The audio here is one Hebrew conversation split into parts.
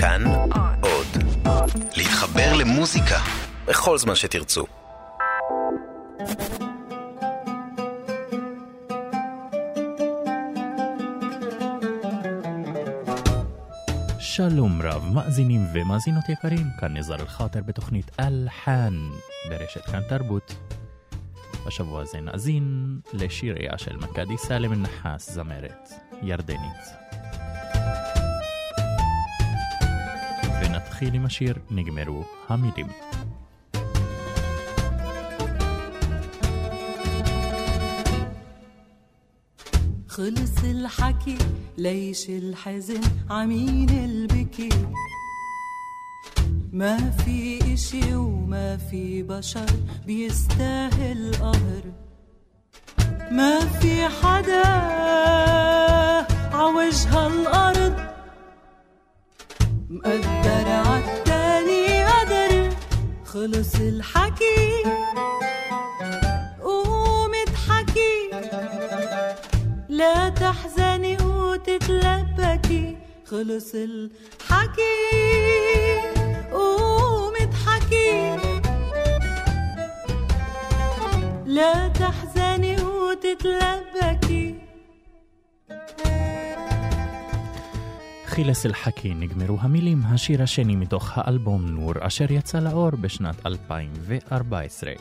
כאן עוד. להתחבר למוזיקה בכל זמן שתרצו. שלום רב, מאזינים ומאזינות יקרים, כאן נזר אל-חאטר בתוכנית אל-חאן ברשת כאן תרבות. בשבוע הזה נאזין לשיריה של מכדי סלם נחס, זמרת ירדנית. خیلی مشیر نگمرو همیدیم خلص الحكي ليش الحزن عمين البكي؟ ما في إشي وما في بشر بيستاهل قهر. ما في حدا عوجها الأرض مقدر عالتاني قدر خلص الحكي قوم اضحكي. لا تحزني وتتلبكي خلص الحكي. قوم اضحكي. لا تحزني وتتلبكي חילס אל-חכי נגמרו המילים, השיר השני מתוך האלבום נור, אשר יצא לאור בשנת 2014.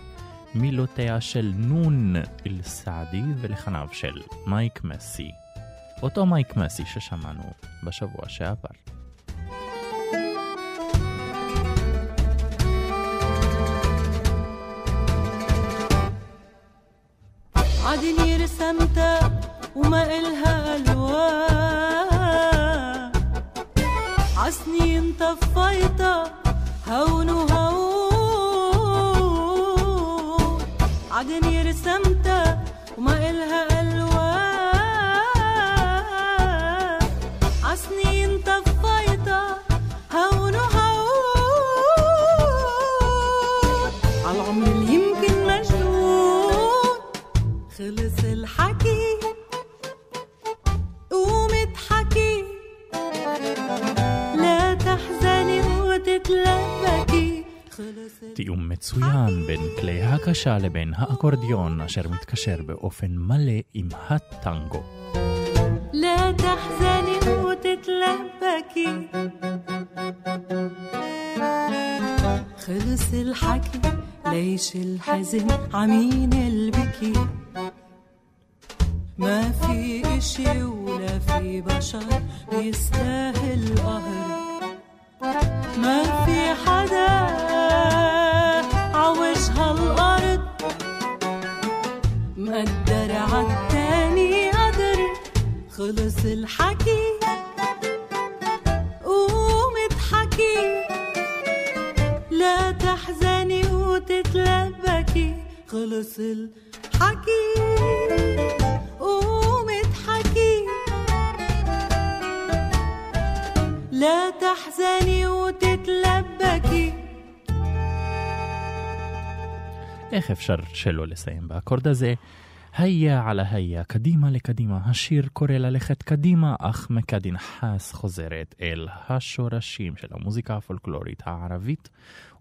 מילותיה של נון אל-סעדי ולחניו של מייק מסי. אותו מייק מסי ששמענו בשבוע שעבר. عدني رسمتها وما إلها طفيته هون وهون عدن يرسم מצוין בין כלי הקשה לבין האקורדיון, אשר מתקשר באופן מלא עם הטנגו. لا تحزني وتتلبكي خلص الحكي ليش الحزن عمين البكي ما في اشي ولا في بشر بيستاهل قهر ما في حدا مقدر عالتاني قدر خلص الحكي قوم اضحكي لا تحزني وتتلبكي خلص الحكي قوم اضحكي لا تحزني وتتلبكي איך אפשר שלא לסיים באקורד הזה? היה על היה, קדימה לקדימה, השיר קורא ללכת קדימה, אך מכדי נחס חוזרת אל השורשים של המוזיקה הפולקלורית הערבית,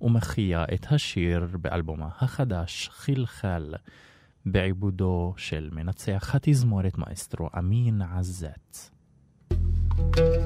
ומחיה את השיר באלבומה החדש, חלחל, בעיבודו של מנצח התזמורת מאסטרו אמין עזת. يا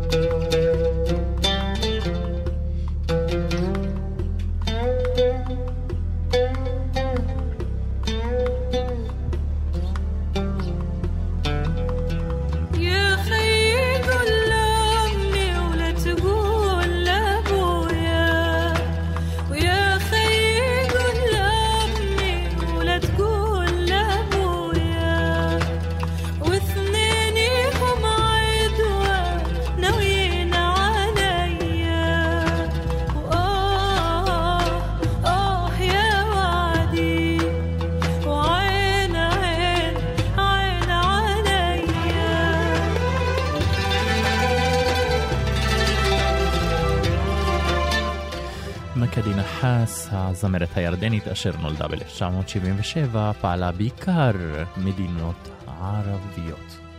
נחס, הזמרת הירדנית אשר נולדה ב-1977, פעלה בעיקר מדינות ערביות.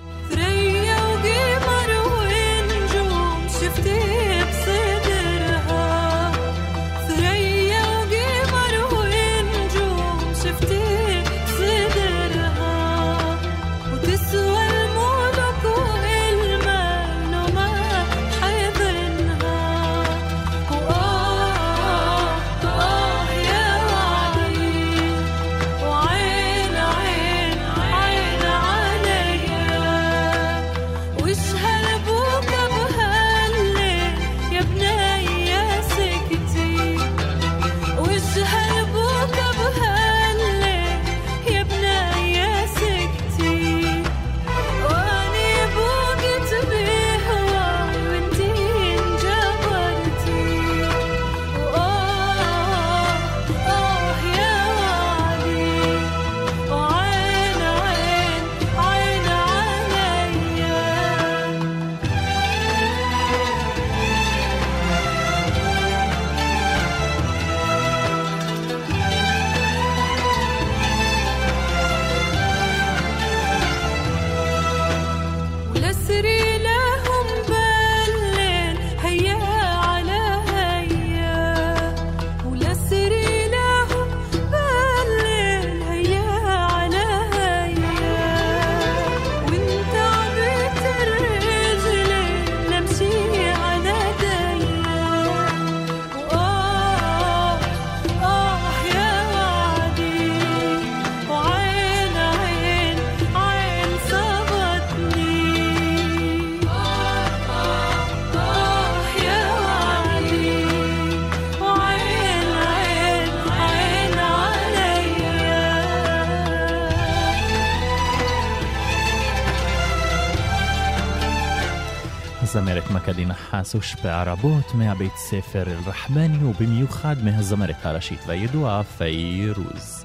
מכדי נחס הושפעה רבות מהבית ספר אל-רחבני ובמיוחד מהזמרת הראשית והידועה פיירוז.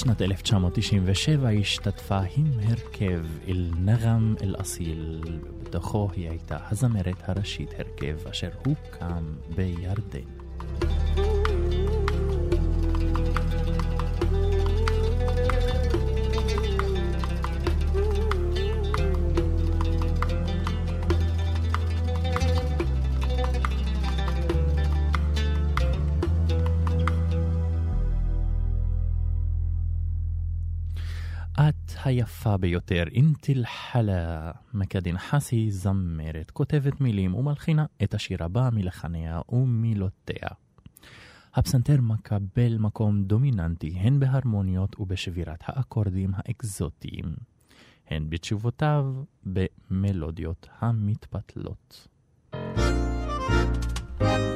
בשנת 1997 השתתפה עם הרכב אל-נغם אל-אסיל. בתוכו היא הייתה הזמרת הראשית, הרכב אשר הוקם בירדן. היפה ביותר, אינטילחלה, מקדין חסי, זמרת, כותבת מילים ומלחינה את השיר הבא מלחניה ומילותיה. הפסנתר מקבל מקום דומיננטי הן בהרמוניות ובשבירת האקורדים האקזוטיים, הן בתשובותיו במלודיות המתפתלות. thank you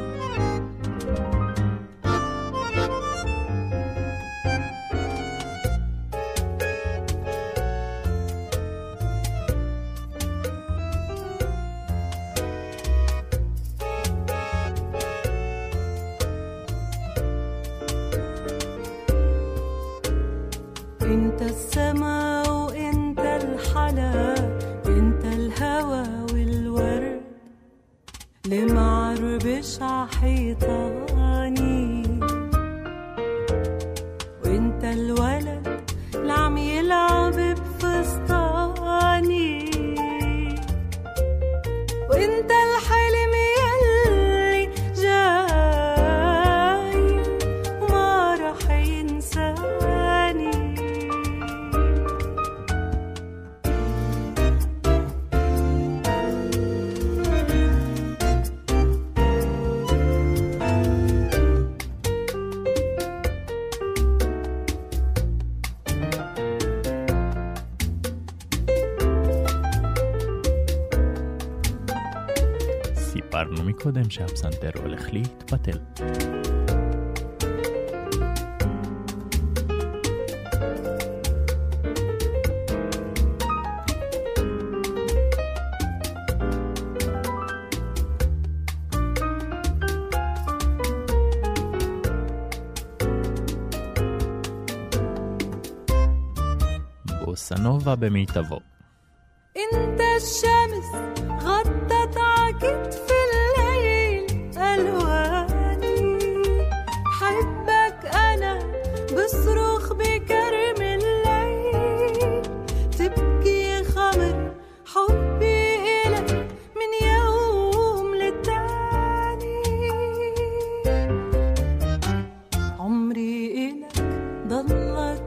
السما وانت الحلا إنت الهوى والورد. اللي معربش عحيطاني מקודם שהפסנתר הולך להתפתל. בוסנובה במיטבו.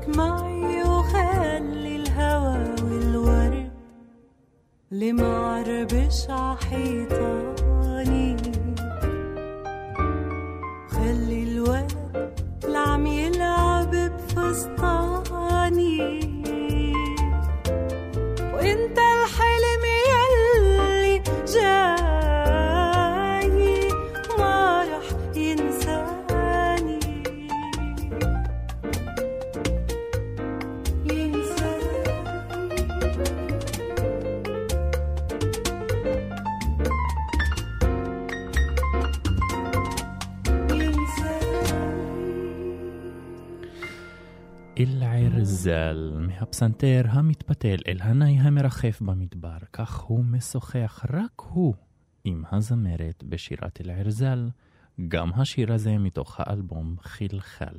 معي وخلي الهوى والورد اللي معربش عحيطاني خلي الولد اللي عم يلعب بفستاني. אל-ערזל, מהפסנתר המתפתל אל הנאי המרחף במדבר, כך הוא משוחח רק הוא עם הזמרת בשירת אל-ערזל, גם השיר הזה מתוך האלבום חלחל.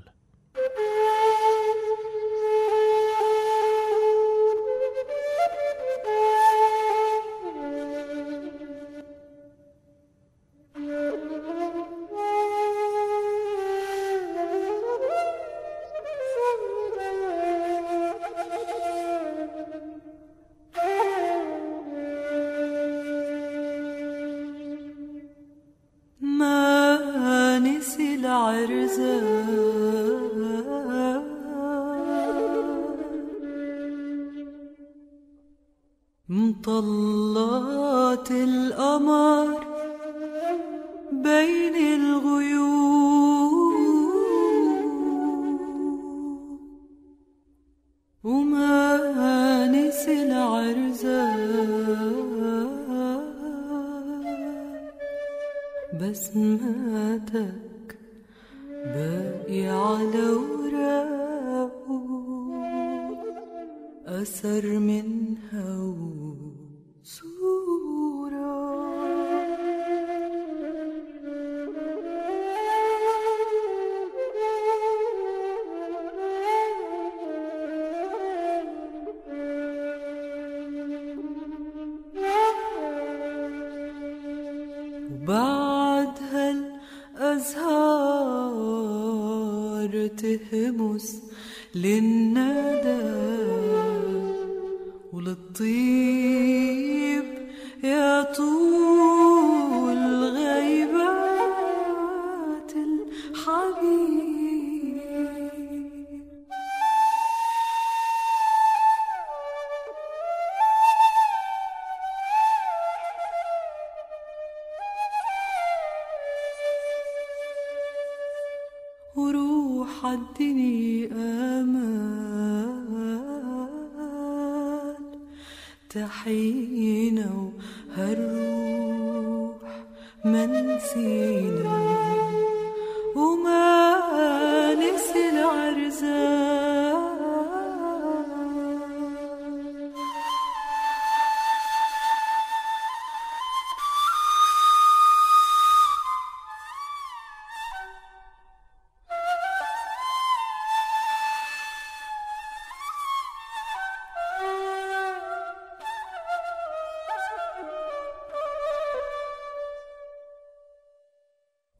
بسماتك باقي على وراقه أثر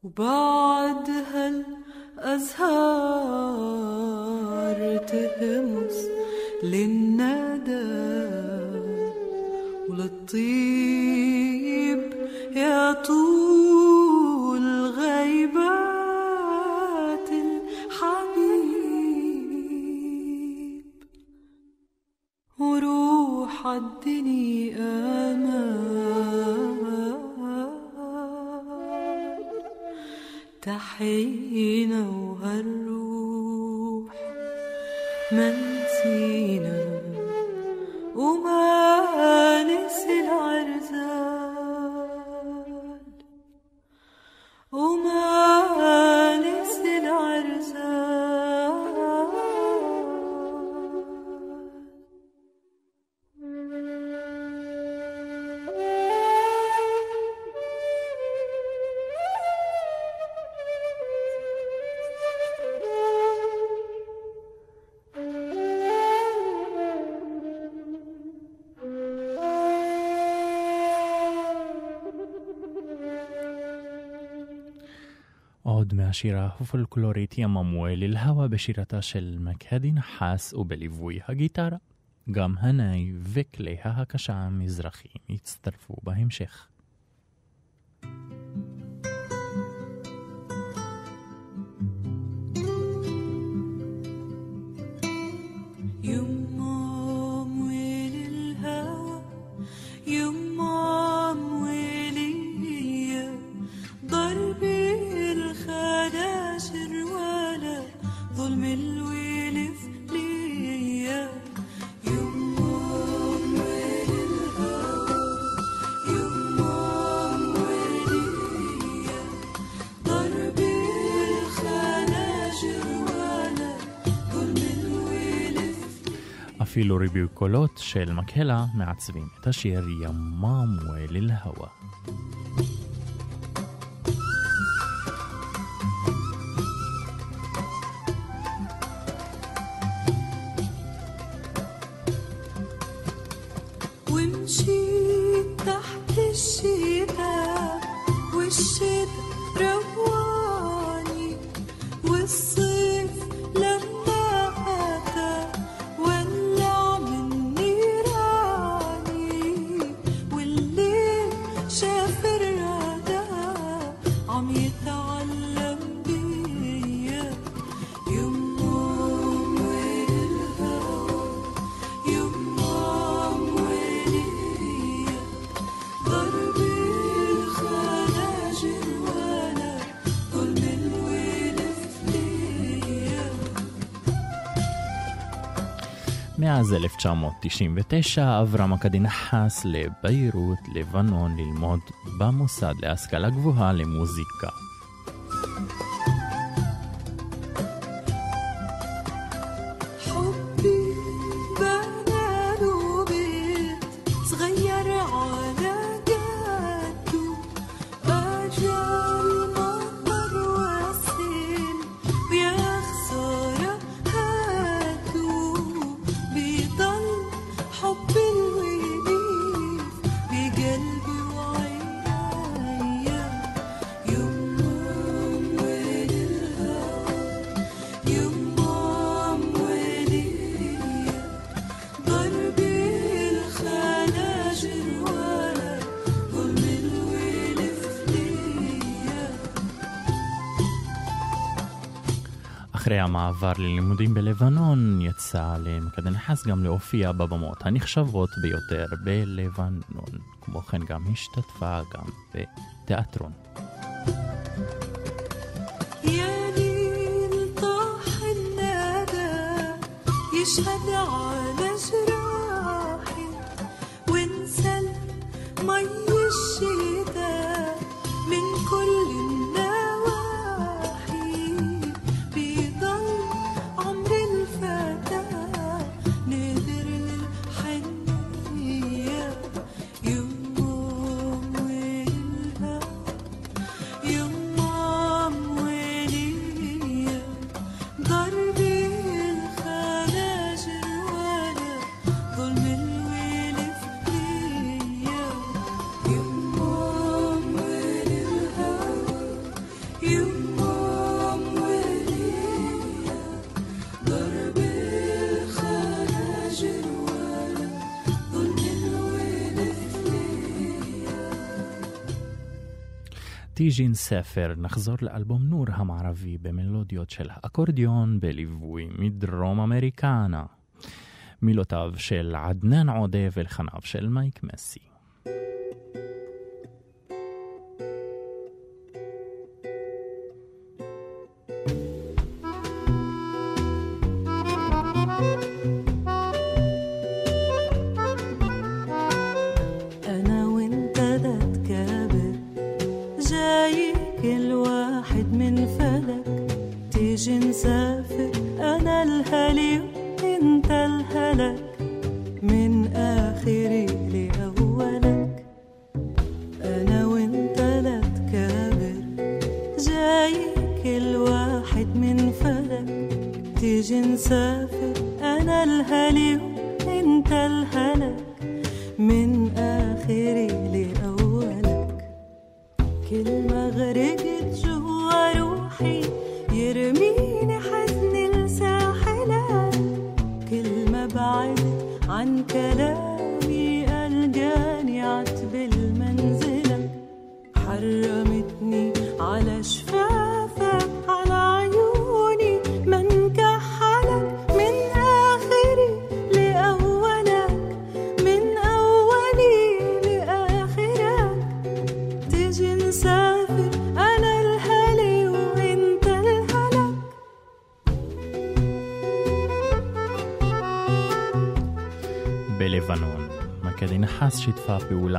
وبعد هالأزهار تهمس للناس השירה הפולקלורית ים המואל ללהבה בשירתה של מקהדי נחס ובליווי הגיטרה. גם הנאי וכלי ההקשה המזרחיים יצטרפו בהמשך. אפילו ריבוי קולות של מקהלה מעצבים את השיר יממו אל אל-הווה. 1999 עברה מכדי נחס לביירות, לבנון, ללמוד במוסד להשכלה גבוהה למוזיקה. המעבר ללימודים בלבנון יצא למקדם נחס גם להופיע בבמות הנחשבות ביותר בלבנון. כמו כן גם השתתפה גם בתיאטרון. يشهد תיג'ין ספר, נחזור לאלבום נור המערבי במלודיות של האקורדיון בליווי מדרום אמריקנה. מילותיו של עדנאן עודה ולחניו של מייק מסי.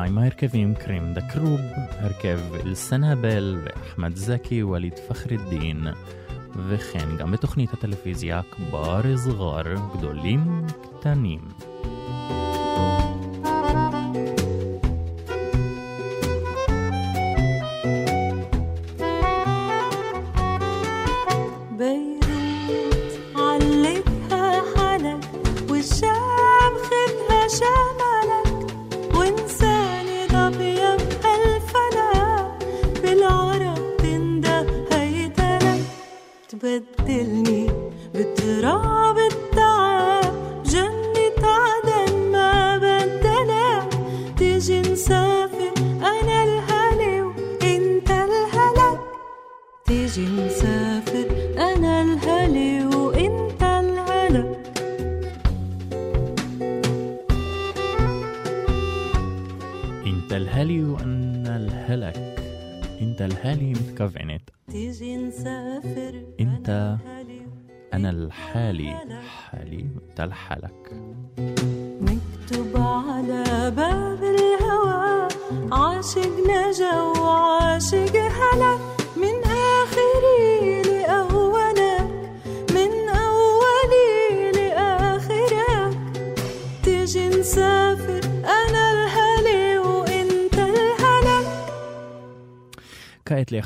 התחילה עם ההרכבים קרים דה קרוב, הרכב אל-סנאבל ואחמד זקי, ווליד פחר א-דין, וכן גם בתוכנית הטלוויזיה כבר אזרר גדולים קטנים.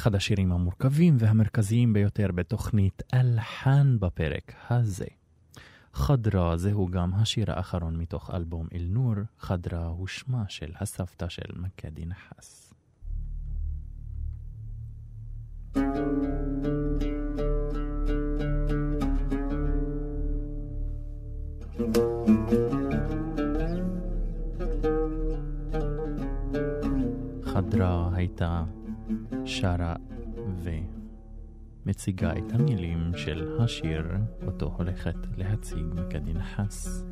לאחד השירים המורכבים והמרכזיים ביותר בתוכנית אלחן בפרק הזה. חדרה זהו גם השיר האחרון מתוך אלבום אל-נור, חדרה הוא שמה של הסבתא של מקדי נחס. חדרה הייתה שרה ומציגה את המילים של השיר אותו הולכת להציג מקדי נחס.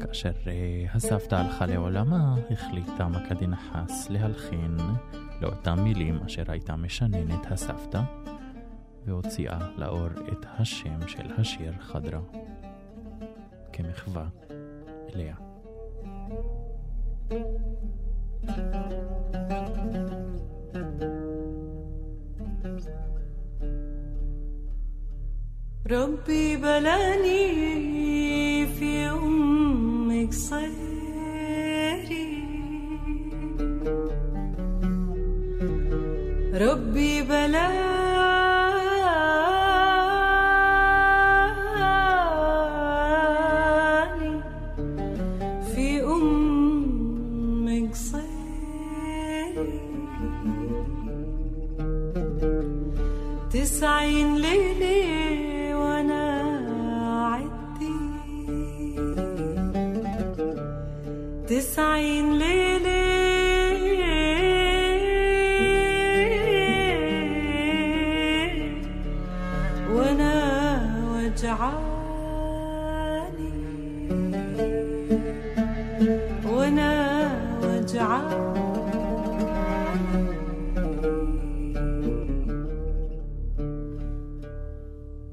כאשר אה, הסבתא הלכה לעולמה, החליטה מכדי נחס להלחין לאותם מילים אשר הייתה משננת הסבתא, והוציאה לאור את השם של השיר חדרה, כמחווה אליה. ربي بلاني في أمك صيري ربي بلاني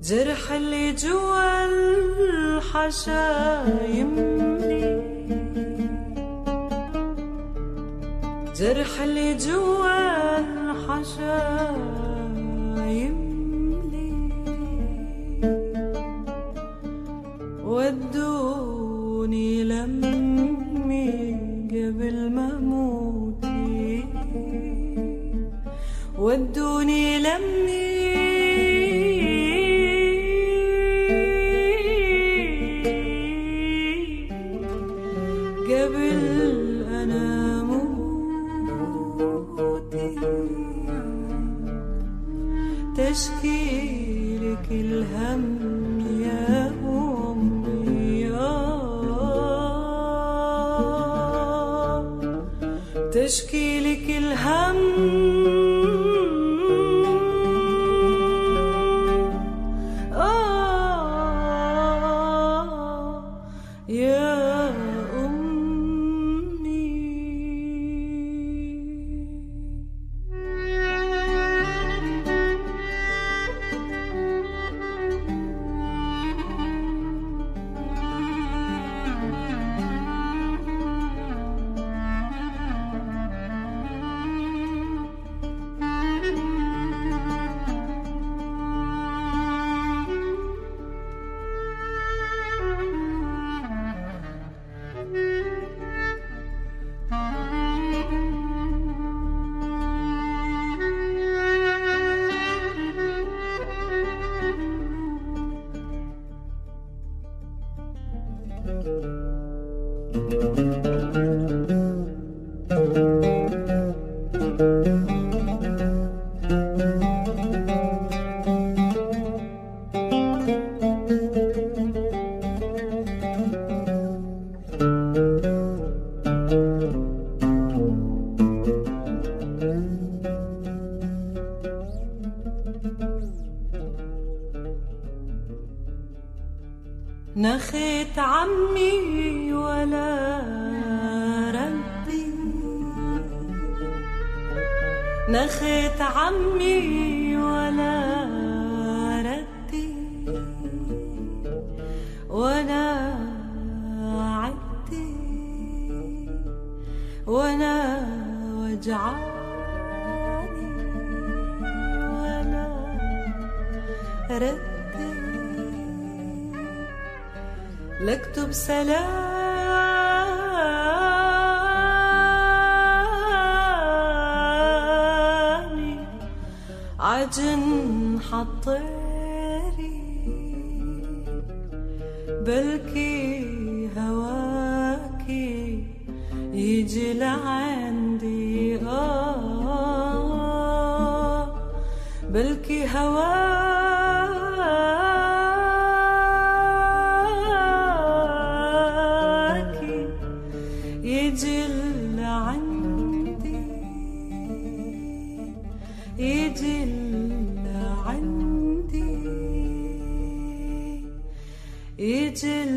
جرح اللي جوا الحشا يملي جرح اللي جوا الحشا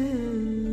remember.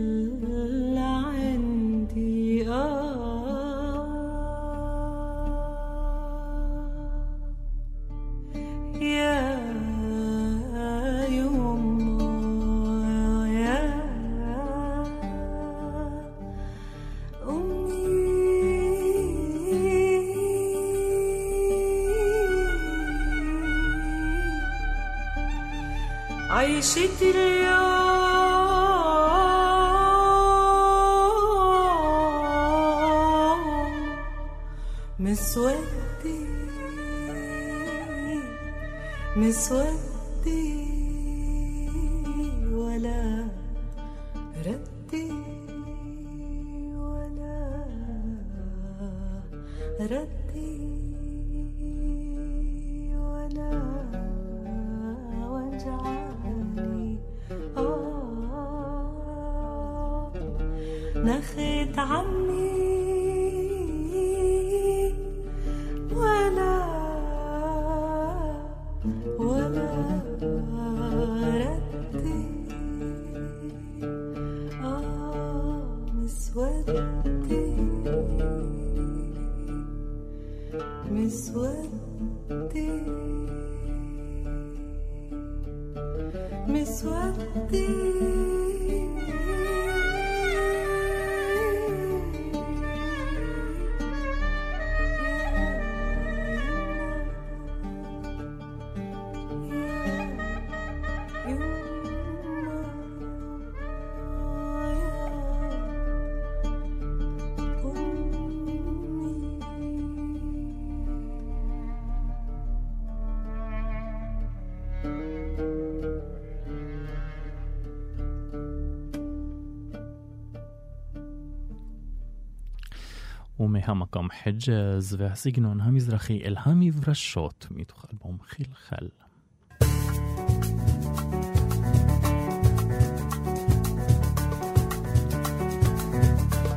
آلبومی هم کام حجز و سیگنون همی زرخی الهامی ورشوت می آلبوم خیل خل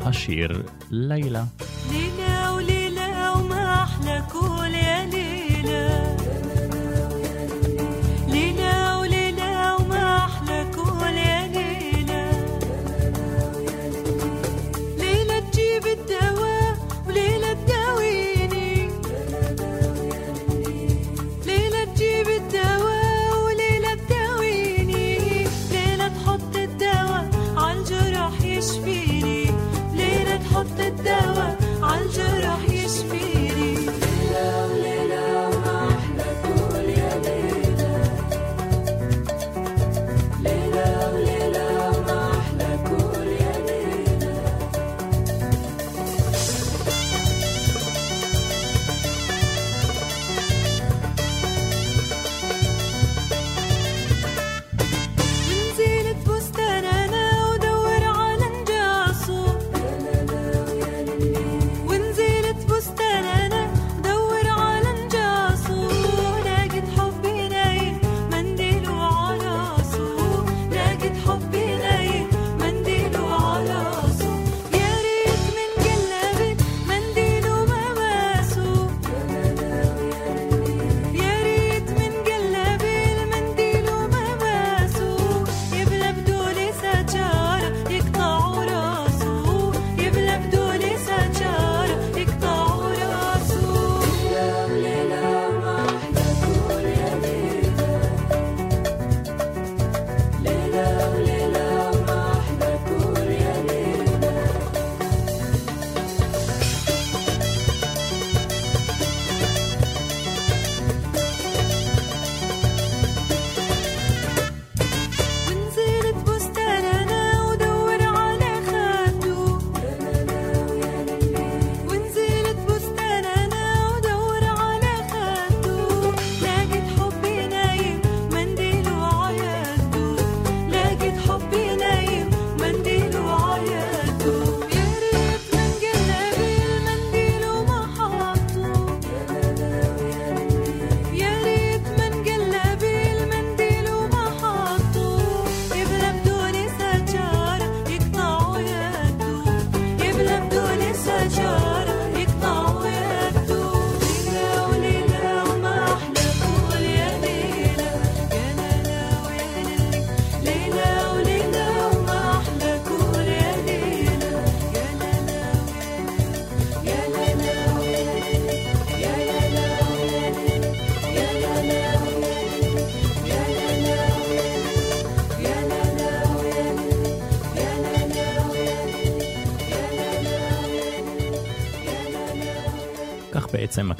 هشیر لیلا لیلا و لیلا و ما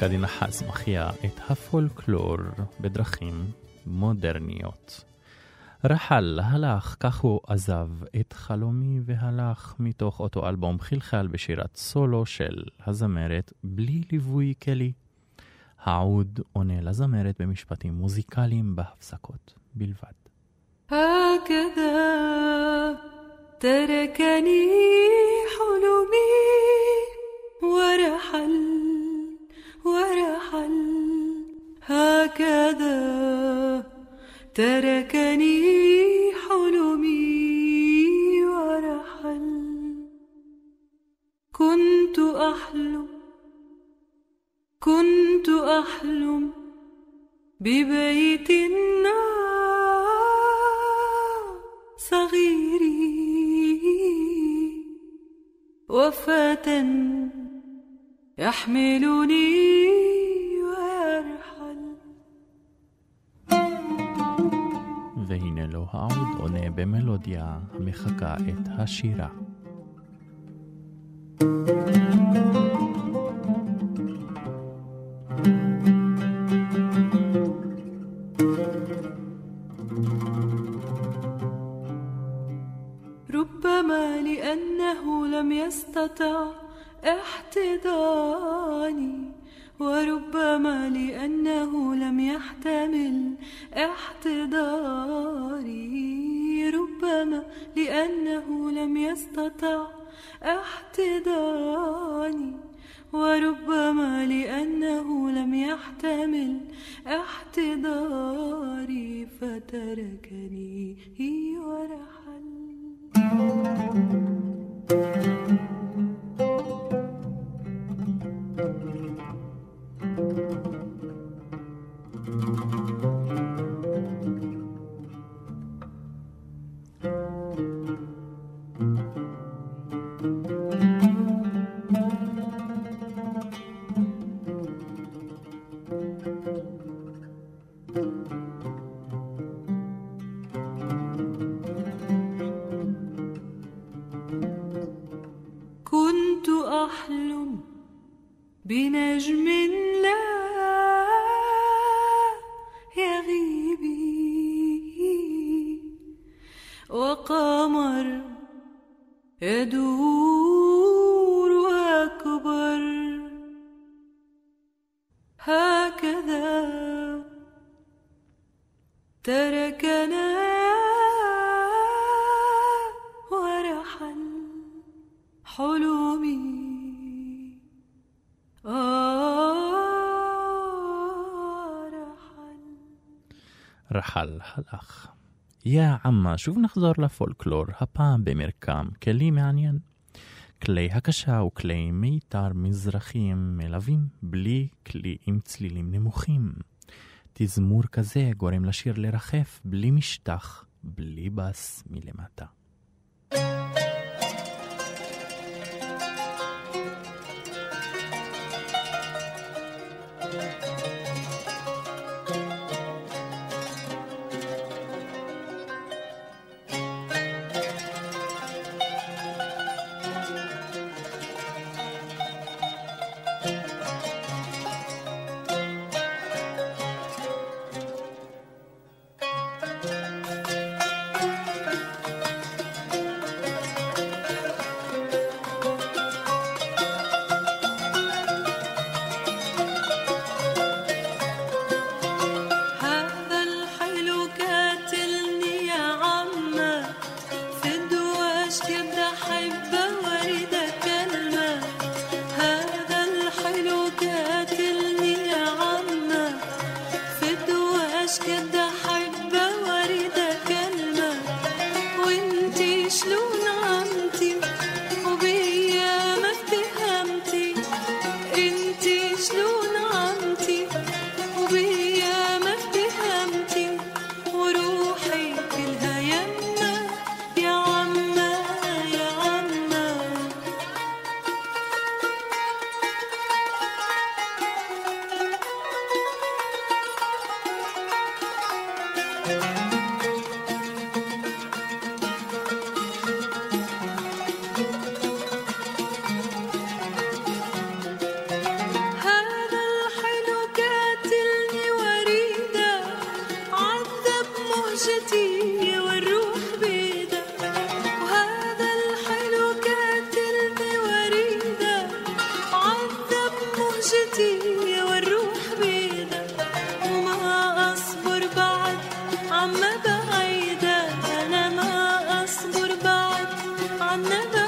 בעצם מכדי נחס מחיה את הפולקלור בדרכים מודרניות. רחל הלך, כך הוא עזב את חלומי והלך מתוך אותו אלבום חלחל בשירת סולו של הזמרת בלי ליווי כלי. העוד עונה לזמרת במשפטים מוזיקליים בהפסקות בלבד. هكذا تركني حلمي ورحل ورحل هكذا تركني حلمي ورحل كنت أحلم كنت أحلم ببيت صغيري وفاة يحملني ويرحل והנה לו העוד עונה במלודיה המחקה את השירה. ربما لأنه لم يستطع احتضاني وربما لأنه لم يحتمل احتضاري. ربما لأنه لم يستطع احتضاني وربما لأنه لم يحتمل احتضاري. فتركني ورحل הלך. יא עמה, שוב נחזור לפולקלור, הפעם במרקם כלי מעניין. כלי הקשה וכלי מיתר מזרחיים מלווים בלי כלי עם צלילים נמוכים. תזמור כזה גורם לשיר לרחף בלי משטח, בלי בס מלמטה. never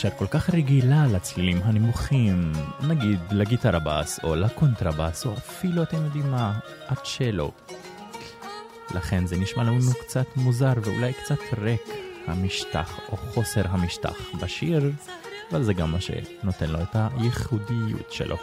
אשר כל כך רגילה לצלילים הנמוכים, נגיד לגיטרה בס או לקונטרבס, או אפילו, אתם יודעים מה, הצ'לו. לכן זה נשמע לנו קצת מוזר ואולי קצת ריק, המשטח או חוסר המשטח בשיר, אבל זה גם מה שנותן לו את הייחודיות שלו.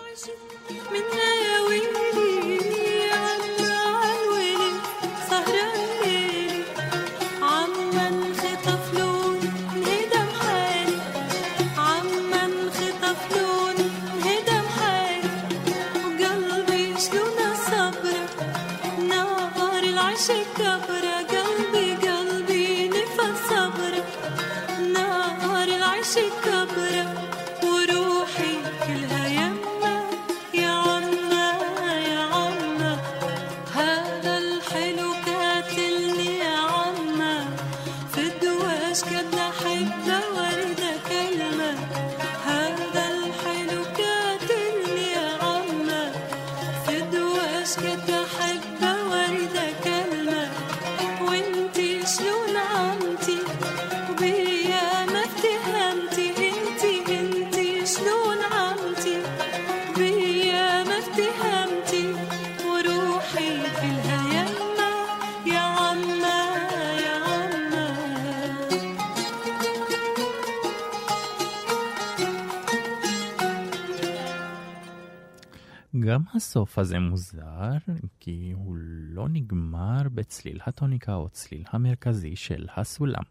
הסוף הזה מוזר, כי הוא לא נגמר בצליל הטוניקה או צליל המרכזי של הסולם.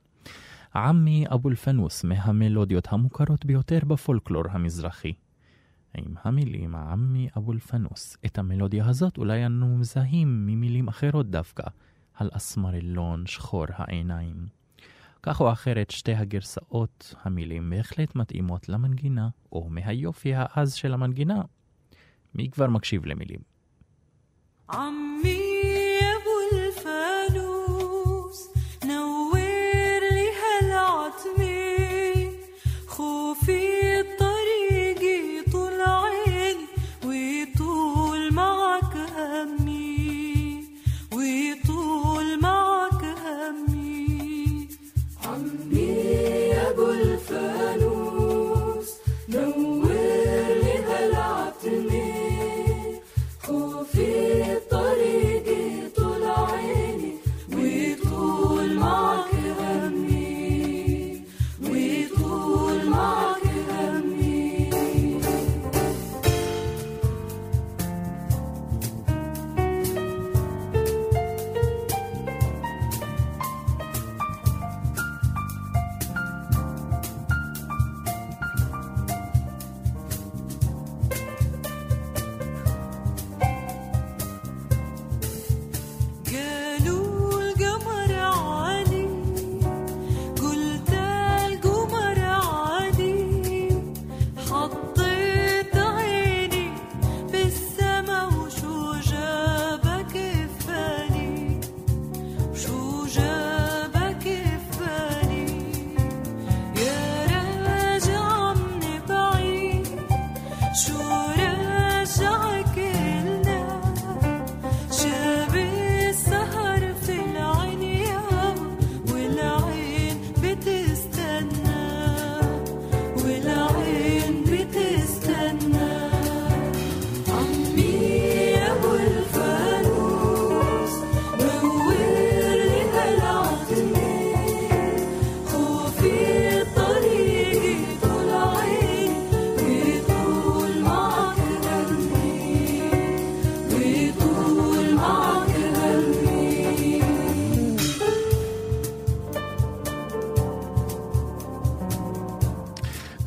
עמי אבו אלפנוס מהמלודיות המוכרות ביותר בפולקלור המזרחי. עם המילים עמי אבו אלפנוס, את המלודיה הזאת אולי אנו מזהים ממילים אחרות דווקא, על אסמרלון שחור העיניים. כך או אחרת, שתי הגרסאות, המילים בהחלט מתאימות למנגינה, או מהיופי העז של המנגינה. מי כבר מקשיב למילים? עמי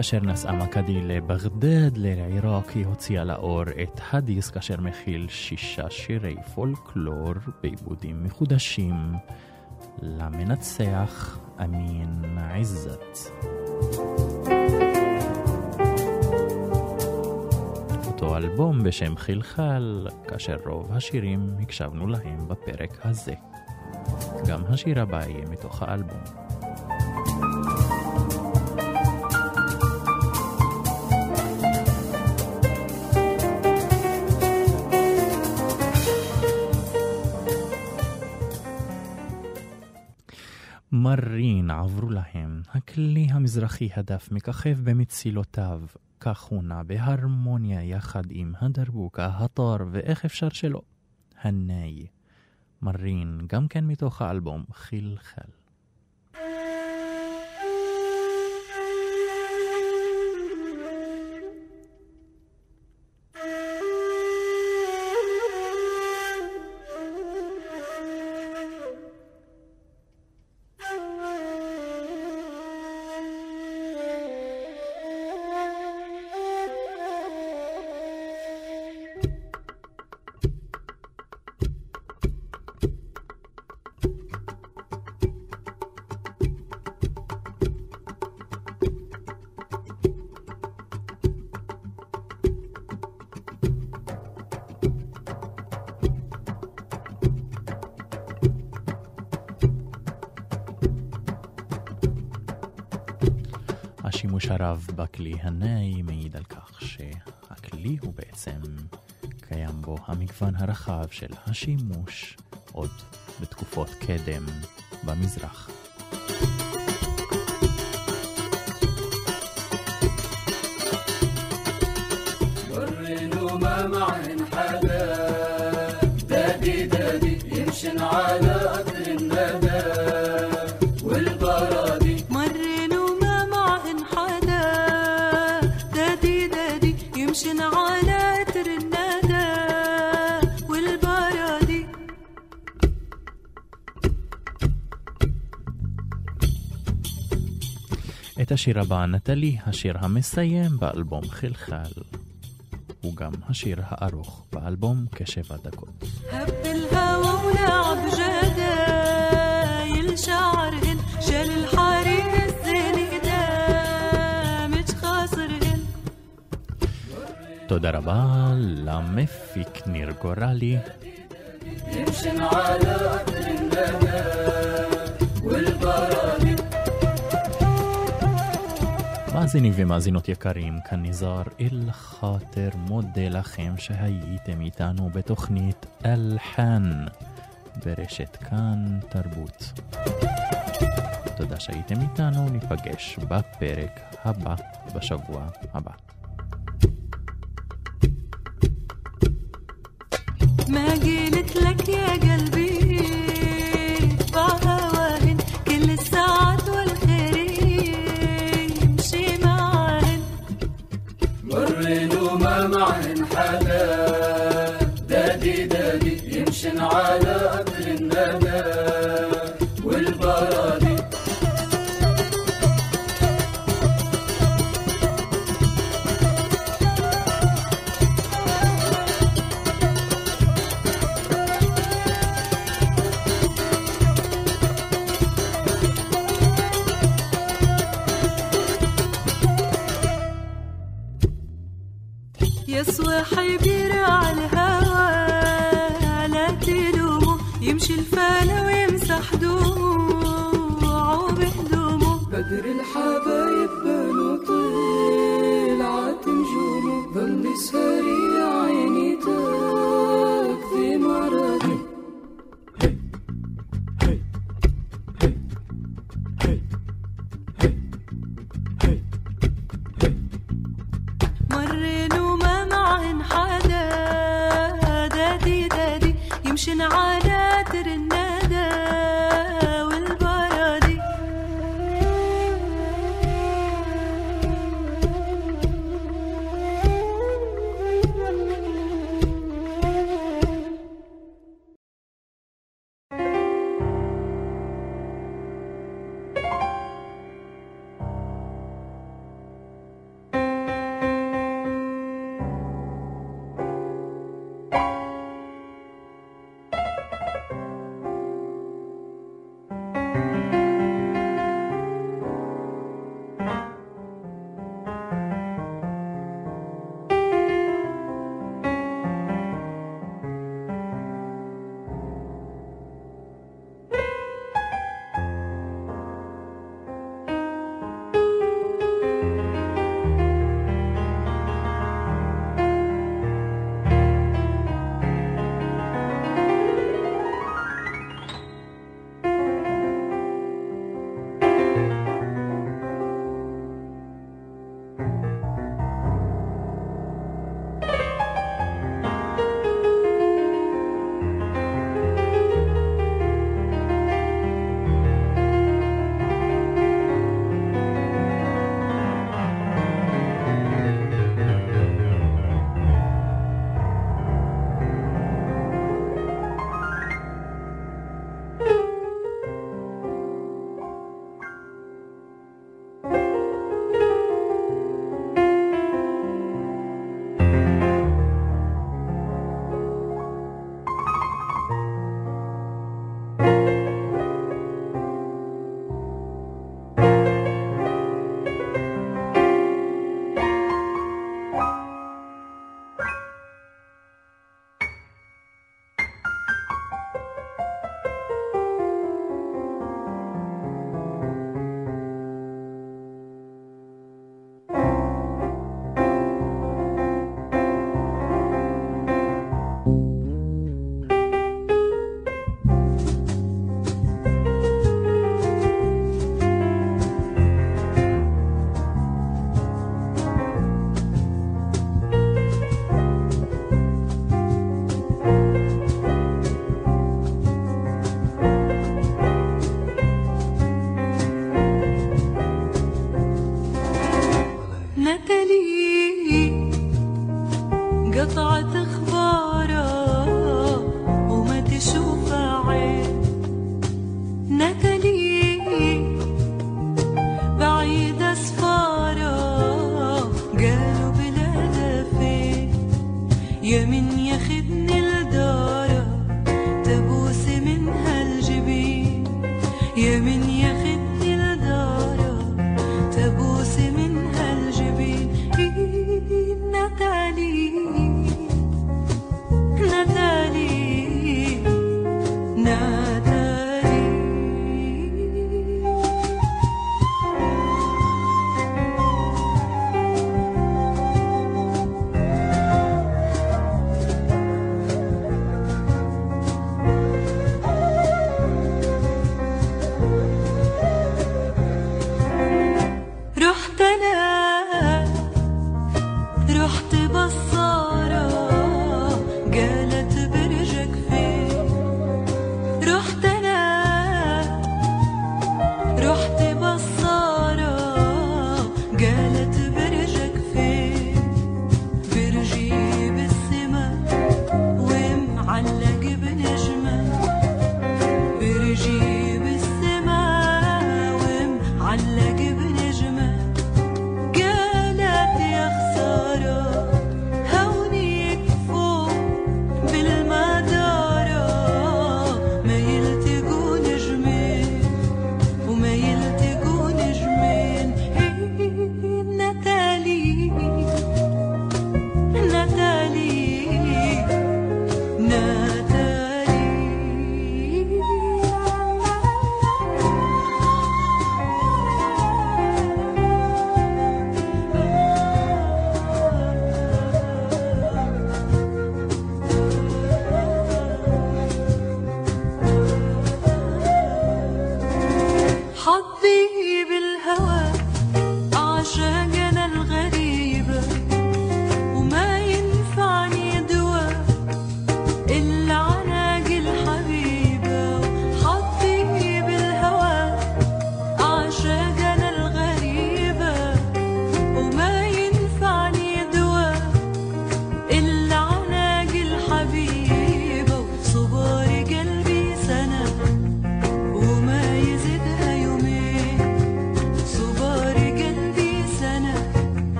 כאשר נסעה מכדי לבגדד, לעיראק, היא הוציאה לאור את הדיסק אשר מכיל שישה שירי פולקלור בעיבודים מחודשים למנצח אמין עזת. אותו אלבום בשם חלחל, כאשר רוב השירים הקשבנו להם בפרק הזה. גם השיר הבא יהיה מתוך האלבום. מרין עברו להם, הכלי המזרחי הדף מככב במצילותיו, כך הוא נע בהרמוניה יחד עם הדרבוקה, הטור, ואיך אפשר שלא, הנאי. מרין, גם כן מתוך האלבום חלחל. הרב בכלי הנאי מעיד על כך שהכלי הוא בעצם, קיים בו המגוון הרחב של השימוש עוד בתקופות קדם במזרח. השיר הבא נטלי, השיר המסיים באלבום חלחל. הוא גם השיר הארוך באלבום כשבע דקות. תודה רבה למפיק ניר גורלי. يمشن على מאזינים ומאזינות יקרים, כאן נזהר אל-חאטר מודה לכם שהייתם איתנו בתוכנית אלחן ברשת כאן תרבות. תודה שהייתם איתנו, ניפגש בפרק הבא בשבוע הבא. ما قلت لك يا قلبي على fugir.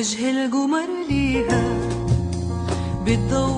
وجه القمر ليها بتضوي